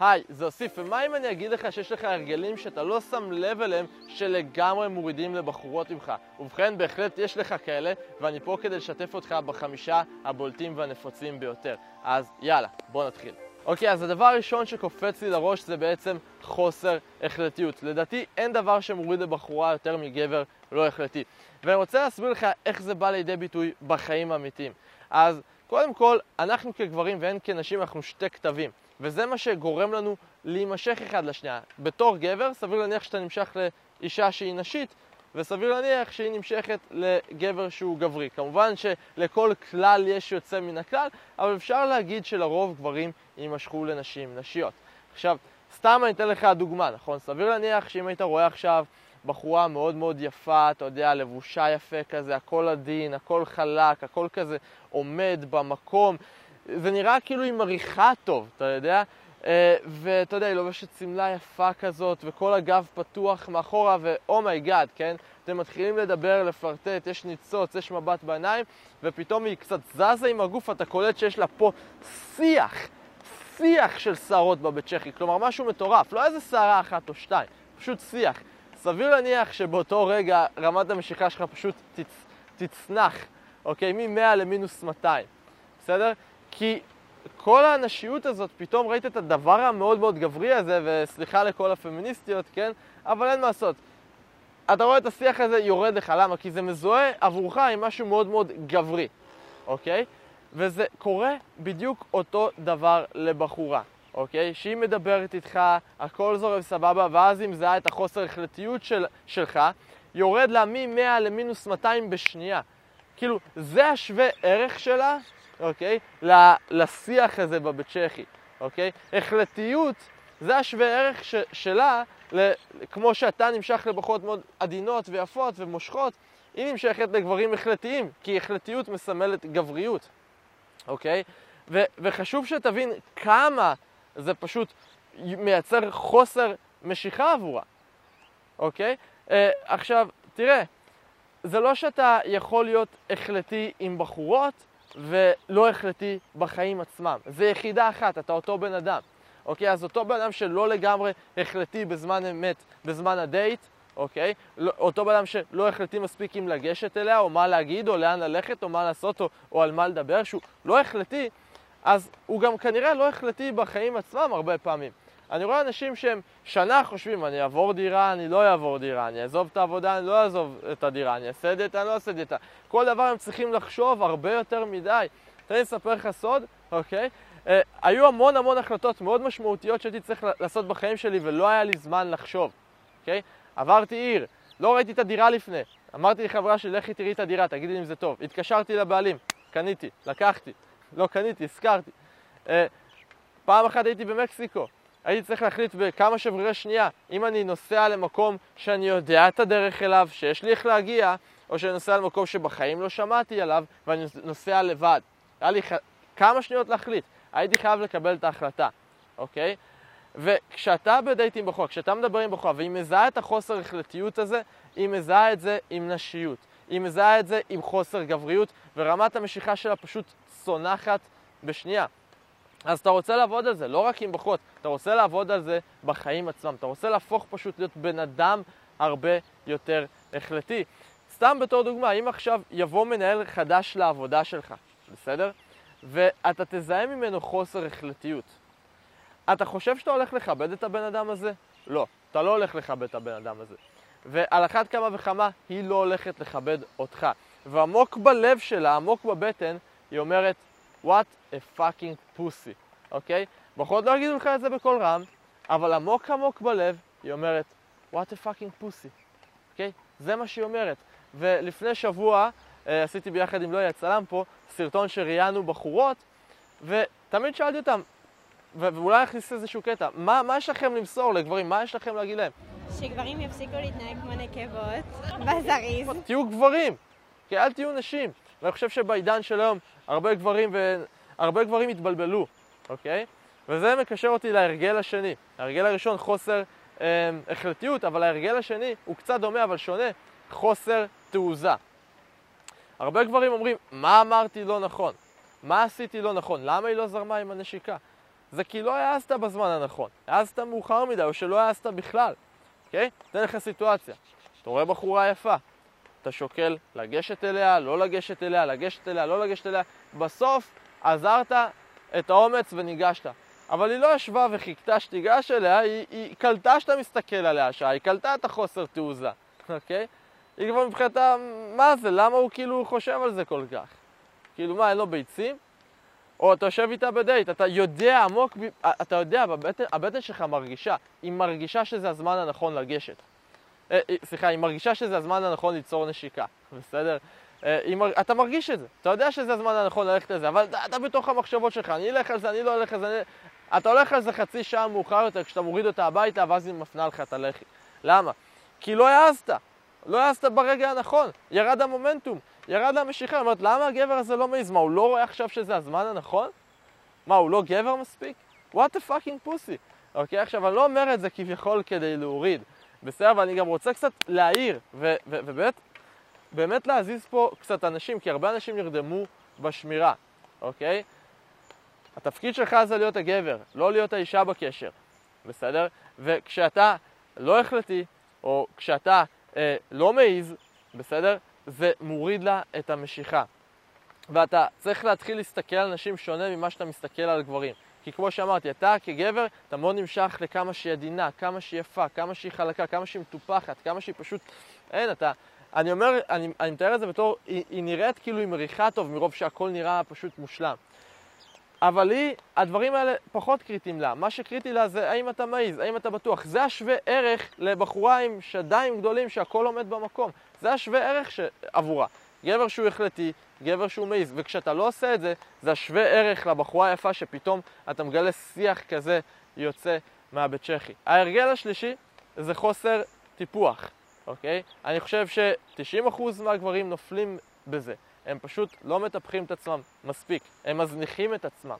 היי, זה אוסיף, ומה אם אני אגיד לך שיש לך הרגלים שאתה לא שם לב אליהם שלגמרי מורידים לבחורות ממך? ובכן, בהחלט יש לך כאלה, ואני פה כדי לשתף אותך בחמישה הבולטים והנפוצים ביותר. אז יאללה, בוא נתחיל. אוקיי, אז הדבר הראשון שקופץ לי לראש זה בעצם חוסר החלטיות. לדעתי אין דבר שמוריד לבחורה יותר מגבר לא החלטי. ואני רוצה להסביר לך איך זה בא לידי ביטוי בחיים האמיתיים. אז קודם כל, אנחנו כגברים והן כנשים אנחנו שתי כתבים. וזה מה שגורם לנו להימשך אחד לשנייה. בתור גבר, סביר להניח שאתה נמשך לאישה שהיא נשית, וסביר להניח שהיא נמשכת לגבר שהוא גברי. כמובן שלכל כלל יש יוצא מן הכלל, אבל אפשר להגיד שלרוב גברים יימשכו לנשים נשיות. עכשיו, סתם אני אתן לך דוגמה, נכון? סביר להניח שאם היית רואה עכשיו בחורה מאוד מאוד יפה, אתה יודע, לבושה יפה כזה, הכל עדין, הכל חלק, הכל כזה עומד במקום, זה נראה כאילו היא מריחה טוב, אתה יודע? אה, ואתה יודע, היא לובשת שמלה יפה כזאת, וכל הגב פתוח מאחורה, ו oh my god, oh כן? אתם מתחילים לדבר, לפלרטט, יש ניצוץ, יש מבט בעיניים, ופתאום היא קצת זזה עם הגוף, אתה קולט שיש לה פה שיח, שיח של שערות בבית שחי, כלומר משהו מטורף, לא איזה שערה אחת או שתיים, פשוט שיח. סביר להניח שבאותו רגע רמת המשיכה שלך פשוט תצ... תצנח, אוקיי? מ-100 למינוס 200, בסדר? כי כל האנשיות הזאת, פתאום ראית את הדבר המאוד מאוד גברי הזה, וסליחה לכל הפמיניסטיות, כן? אבל אין מה לעשות. אתה רואה את השיח הזה יורד לך, למה? כי זה מזוהה עבורך עם משהו מאוד מאוד גברי, אוקיי? וזה קורה בדיוק אותו דבר לבחורה, אוקיי? שהיא מדברת איתך, הכל זורם סבבה, ואז היא מזהה את החוסר החלטיות של, שלך, יורד לה מ-100 למינוס 200 בשנייה. כאילו, זה השווה ערך שלה אוקיי? לשיח הזה בבית צ'כי, אוקיי? החלטיות זה השווה ערך ש- שלה, ל- כמו שאתה נמשך לבחורות מאוד עדינות ויפות ומושכות, היא נמשכת לגברים החלטיים, כי החלטיות מסמלת גבריות, אוקיי? ו- וחשוב שתבין כמה זה פשוט מייצר חוסר משיכה עבורה, אוקיי? Uh, עכשיו, תראה, זה לא שאתה יכול להיות החלטי עם בחורות, ולא החלטי בחיים עצמם. זה יחידה אחת, אתה אותו בן אדם. אוקיי? אז אותו בן אדם שלא לגמרי החלטי בזמן אמת, בזמן הדייט, אוקיי? לא, אותו בן אדם שלא החלטי מספיק אם לגשת אליה, או מה להגיד, או לאן ללכת, או מה לעשות, או, או על מה לדבר, שהוא לא החלטי, אז הוא גם כנראה לא החלטי בחיים עצמם הרבה פעמים. אני רואה אנשים שהם שנה חושבים, אני אעבור דירה, אני לא אעבור דירה, אני אעזוב את העבודה, אני לא אעזוב את הדירה, אני אעשה דיאטה, אני לא אעשה דיאטה. כל דבר הם צריכים לחשוב הרבה יותר מדי. תן לי לספר לך סוד, אוקיי? Uh, היו המון המון החלטות מאוד משמעותיות שהייתי צריך לעשות בחיים שלי ולא היה לי זמן לחשוב, אוקיי? עברתי עיר, לא ראיתי את הדירה לפני. אמרתי לחברה שלי, לכי תראי את הדירה, תגידי אם זה טוב. התקשרתי לבעלים, קניתי, לקחתי. לא קניתי, הזכרתי. Uh, פעם אחת הייתי במקסיקו, הייתי צריך להחליט בכמה שברירי שנייה אם אני נוסע למקום שאני יודע את הדרך אליו, שיש לי איך להגיע, או שאני נוסע למקום שבחיים לא שמעתי עליו ואני נוסע לבד. היה לי ח... כמה שניות להחליט, הייתי חייב לקבל את ההחלטה, אוקיי? וכשאתה בדייט עם בחורה, כשאתה מדבר עם בחורה והיא מזהה את החוסר החלטיות הזה, היא מזהה את זה עם נשיות. היא מזהה את זה עם חוסר גבריות, ורמת המשיכה שלה פשוט צונחת בשנייה. אז אתה רוצה לעבוד על זה, לא רק עם בחורות, אתה רוצה לעבוד על זה בחיים עצמם. אתה רוצה להפוך פשוט להיות בן אדם הרבה יותר החלטי. סתם בתור דוגמה, אם עכשיו יבוא מנהל חדש לעבודה שלך, בסדר? ואתה תזהה ממנו חוסר החלטיות. אתה חושב שאתה הולך לכבד את הבן אדם הזה? לא, אתה לא הולך לכבד את הבן אדם הזה. ועל אחת כמה וכמה, היא לא הולכת לכבד אותך. ועמוק בלב שלה, עמוק בבטן, היא אומרת, what a fucking pussy, אוקיי? בחורות לא יגידו לך את זה בקול רם, אבל עמוק עמוק בלב היא אומרת, what a fucking pussy, אוקיי? זה מה שהיא אומרת. ולפני שבוע אה, עשיתי ביחד עם לואי הצלם פה סרטון שראיינו בחורות, ותמיד שאלתי אותם, ואולי נכניס איזשהו קטע, מה, מה יש לכם למסור לגברים? מה יש לכם להגיד להם? שגברים יפסיקו להתנהג כמו נקבות, בזריז. תהיו גברים, כי אל תהיו נשים. ואני חושב שבעידן של היום הרבה גברים, ו... הרבה גברים התבלבלו, אוקיי? וזה מקשר אותי להרגל השני. ההרגל הראשון חוסר אה, החלטיות, אבל ההרגל השני הוא קצת דומה אבל שונה, חוסר תעוזה. הרבה גברים אומרים, מה אמרתי לא נכון? מה עשיתי לא נכון? למה היא לא זרמה עם הנשיקה? זה כי לא העזת בזמן הנכון. העזת מאוחר מדי, או שלא העזת בכלל, אוקיי? אתן לך סיטואציה. אתה רואה בחורה יפה, אתה שוקל לגשת אליה, לא לגשת אליה, לגשת אליה, לא לגשת אליה. בסוף עזרת את האומץ וניגשת. אבל היא לא ישבה וחיכתה שתיגש אליה, היא, היא קלטה שאתה מסתכל עליה שעה, היא קלטה את החוסר תעוזה, אוקיי? היא כבר מבחינתה, מה זה, למה הוא כאילו חושב על זה כל כך? כאילו מה, אין לו ביצים? או אתה יושב איתה בדייט, אתה יודע עמוק, אתה יודע, בבטן, הבטן שלך מרגישה, היא מרגישה שזה הזמן הנכון לגשת. אה, אה, סליחה, היא מרגישה שזה הזמן הנכון ליצור נשיקה, בסדר? אה, אתה מרגיש את זה, אתה יודע שזה הזמן הנכון ללכת לזה, אבל אתה, בתוך המחשבות שלך, אני אלך על זה, אני לא אלך על זה, אני... אתה הולך על זה חצי שעה מאוחר יותר כשאתה מוריד אותה הביתה, ואז היא מפנה לך את הלחי. למה? כי לא העזת, לא העזת ברגע הנכון, ירד המומנטום, ירד המשיכה, היא אומרת, למה הגבר הזה לא מעז? מה, הוא לא רואה עכשיו שזה הזמן הנכון? מה, הוא לא גבר מספיק? what the fucking pussy. אוקיי, עכשיו, אני לא אומר את זה כביכול כדי להוריד, בסדר, אבל אני גם רוצה קצת להעיר, ובאמת, באמת להזיז פה קצת אנשים, כי הרבה אנשים נרדמו בשמירה, אוקיי? התפקיד שלך זה להיות הגבר, לא להיות האישה בקשר, בסדר? וכשאתה לא החלטי, או כשאתה אה, לא מעיז, בסדר? זה מוריד לה את המשיכה. ואתה צריך להתחיל להסתכל על נשים שונה ממה שאתה מסתכל על גברים. כי כמו שאמרתי, אתה כגבר, אתה מאוד נמשך לכמה שהיא עדינה, כמה שהיא יפה, כמה שהיא חלקה, כמה שהיא מטופחת, כמה שהיא פשוט... אין, אתה... אני אומר, אני, אני מתאר את זה בתור, היא, היא נראית כאילו היא מריחה טוב מרוב שהכל נראה פשוט מושלם. אבל היא, הדברים האלה פחות קריטיים לה. מה שקריטי לה זה האם אתה מעיז, האם אתה בטוח. זה השווה ערך לבחורה עם שדיים גדולים שהכל עומד במקום. זה השווה ערך ש... עבורה. גבר שהוא החלטי, גבר שהוא מעיז, וכשאתה לא עושה את זה, זה השווה ערך לבחורה היפה שפתאום אתה מגלה שיח כזה יוצא מהבית צ'כי. ההרגל השלישי זה חוסר טיפוח, אוקיי? אני חושב ש-90% מהגברים נופלים בזה. הם פשוט לא מטפחים את עצמם מספיק, הם מזניחים את עצמם.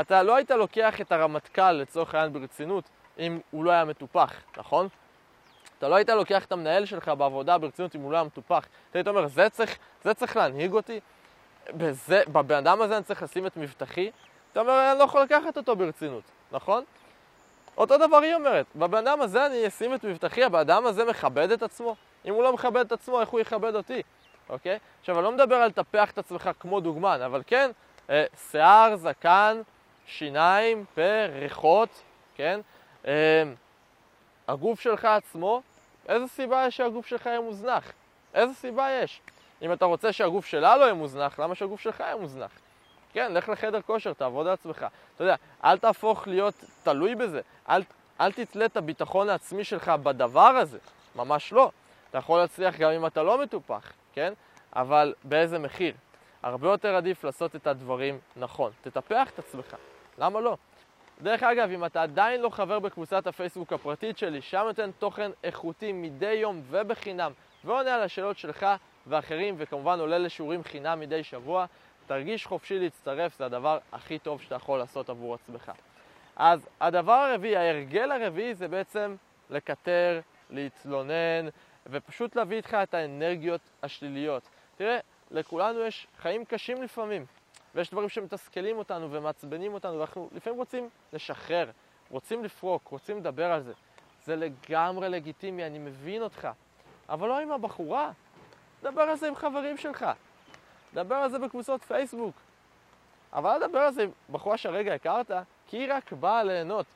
אתה לא היית לוקח את הרמטכ"ל לצורך העניין ברצינות אם הוא לא היה מטופח, נכון? אתה לא היית לוקח את המנהל שלך בעבודה ברצינות אם הוא לא היה מטופח. אתה היית אומר, זה צריך, זה צריך להנהיג אותי? בזה, בבן אדם הזה אני צריך לשים את מבטחי? אתה אומר, אני לא יכול לקחת אותו ברצינות, נכון? אותו דבר היא אומרת, בבן אדם הזה אני אשים את מבטחי, הבן אדם הזה מכבד את עצמו? אם הוא לא מכבד את עצמו, איך הוא יכבד אותי? אוקיי? עכשיו, אני לא מדבר על לטפח את עצמך כמו דוגמן, אבל כן, אה, שיער, זקן, שיניים, פה, ריחות, כן? אה, הגוף שלך עצמו, איזה סיבה יש שהגוף שלך יהיה מוזנח? איזה סיבה יש? אם אתה רוצה שהגוף שלה לא יהיה מוזנח, למה שהגוף שלך יהיה מוזנח? כן, לך לחדר כושר, תעבוד על עצמך. אתה יודע, אל תהפוך להיות תלוי בזה. אל, אל תתלה את הביטחון העצמי שלך בדבר הזה. ממש לא. אתה יכול להצליח גם אם אתה לא מטופח. כן? אבל באיזה מחיר? הרבה יותר עדיף לעשות את הדברים נכון. תטפח את עצמך, למה לא? דרך אגב, אם אתה עדיין לא חבר בקבוצת הפייסבוק הפרטית שלי, שם נותן תוכן איכותי מדי יום ובחינם, ועונה על השאלות שלך ואחרים, וכמובן עולה לשיעורים חינם מדי שבוע, תרגיש חופשי להצטרף, זה הדבר הכי טוב שאתה יכול לעשות עבור עצמך. אז הדבר הרביעי, ההרגל הרביעי זה בעצם לקטר, להתלונן, ופשוט להביא איתך את האנרגיות השליליות. תראה, לכולנו יש חיים קשים לפעמים, ויש דברים שמתסכלים אותנו ומעצבנים אותנו, ואנחנו לפעמים רוצים לשחרר, רוצים לפרוק, רוצים לדבר על זה. זה לגמרי לגיטימי, אני מבין אותך. אבל לא עם הבחורה, דבר על זה עם חברים שלך. דבר על זה בקבוצות פייסבוק. אבל אל תדבר על זה עם בחורה שהרגע הכרת, כי היא רק באה ליהנות.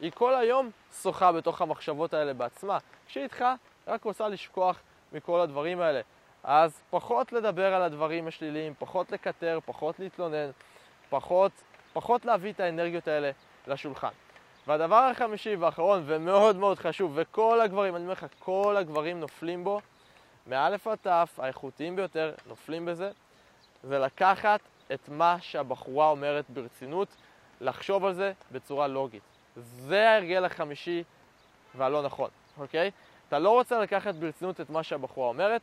היא כל היום שוחה בתוך המחשבות האלה בעצמה. כשהיא איתך, רק רוצה לשכוח מכל הדברים האלה. אז פחות לדבר על הדברים השליליים, פחות לקטר, פחות להתלונן, פחות, פחות להביא את האנרגיות האלה לשולחן. והדבר החמישי והאחרון, ומאוד מאוד חשוב, וכל הגברים, אני אומר לך, כל הגברים נופלים בו, מאלף עד תף, האיכותיים ביותר, נופלים בזה, זה לקחת את מה שהבחורה אומרת ברצינות, לחשוב על זה בצורה לוגית. זה ההרגל החמישי והלא נכון, אוקיי? אתה לא רוצה לקחת ברצינות את מה שהבחורה אומרת,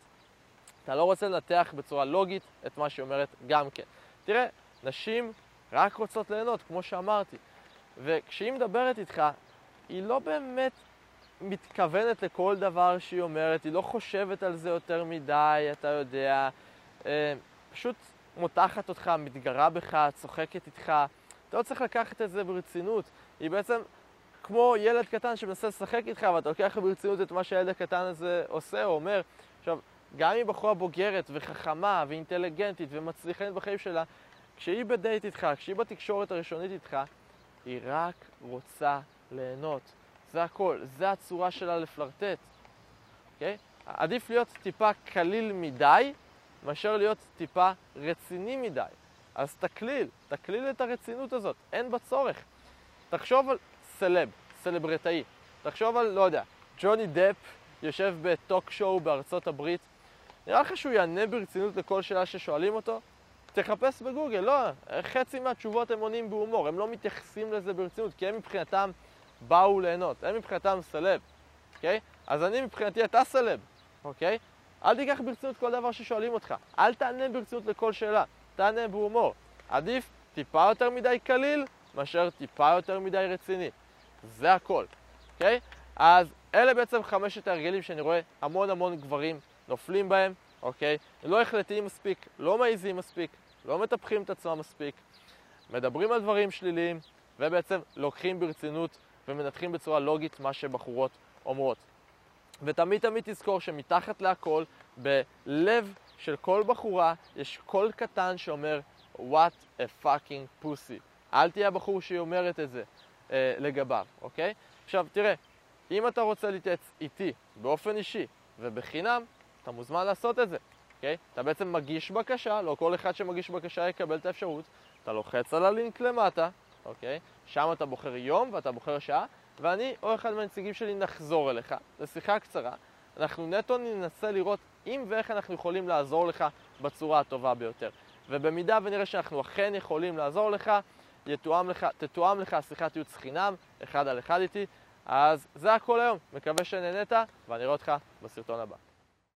אתה לא רוצה לנתח בצורה לוגית את מה שהיא אומרת גם כן. תראה, נשים רק רוצות ליהנות, כמו שאמרתי. וכשהיא מדברת איתך, היא לא באמת מתכוונת לכל דבר שהיא אומרת, היא לא חושבת על זה יותר מדי, אתה יודע, אה, פשוט מותחת אותך, מתגרה בך, צוחקת איתך, אתה לא צריך לקחת את זה ברצינות. היא בעצם כמו ילד קטן שמנסה לשחק איתך, ואתה לוקח ברצינות את מה שהילד הקטן הזה עושה או אומר. עכשיו, גם אם בחורה בוגרת וחכמה ואינטליגנטית ומצליחנת בחיים שלה, כשהיא בדייט איתך, כשהיא בתקשורת הראשונית איתך, היא רק רוצה ליהנות. זה הכל, זה הצורה שלה לפלרטט, אוקיי? Okay? עדיף להיות טיפה קליל מדי, מאשר להיות טיפה רציני מדי. אז תקליל, תקליל את הרצינות הזאת, אין בה צורך. תחשוב על סלב, סלברטאי. תחשוב על, לא יודע, ג'וני דפ יושב בטוק שואו בארצות הברית. נראה לך שהוא יענה ברצינות לכל שאלה ששואלים אותו? תחפש בגוגל, לא, חצי מהתשובות הם עונים בהומור, הם לא מתייחסים לזה ברצינות, כי הם מבחינתם באו ליהנות, הם מבחינתם סלב, אוקיי? אז אני מבחינתי אתה סלב, אוקיי? אל תיקח ברצינות כל דבר ששואלים אותך, אל תענה ברצינות לכל שאלה, תענה בהומור. עדיף טיפה יותר מדי קליל, מאשר טיפה יותר מדי רציני. זה הכל, אוקיי? אז אלה בעצם חמשת ההרגלים שאני רואה המון המון גברים נופלים בהם, אוקיי? לא החלטיים מספיק, לא מעיזים מספיק, לא מטפחים את עצמם מספיק, מדברים על דברים שליליים, ובעצם לוקחים ברצינות ומנתחים בצורה לוגית מה שבחורות אומרות. ותמיד תמיד תזכור שמתחת להכל, בלב של כל בחורה, יש קול קטן שאומר What a fucking pussy. אל תהיה הבחור שהיא אומרת את זה אה, לגביו, אוקיי? עכשיו, תראה, אם אתה רוצה להתייעץ איתי באופן אישי ובחינם, אתה מוזמן לעשות את זה, אוקיי? אתה בעצם מגיש בקשה, לא כל אחד שמגיש בקשה יקבל את האפשרות, אתה לוחץ על הלינק למטה, אוקיי? שם אתה בוחר יום ואתה בוחר שעה, ואני או אחד מהנציגים שלי נחזור אליך לשיחה קצרה. אנחנו נטו ננסה לראות אם ואיך אנחנו יכולים לעזור לך בצורה הטובה ביותר. ובמידה ונראה שאנחנו אכן יכולים לעזור לך, יתואם לך, תתואם לך שיחת ייעוץ חינם, אחד על אחד איתי. אז זה הכל היום, מקווה שנהנית, ואני אראה אותך בסרטון הבא.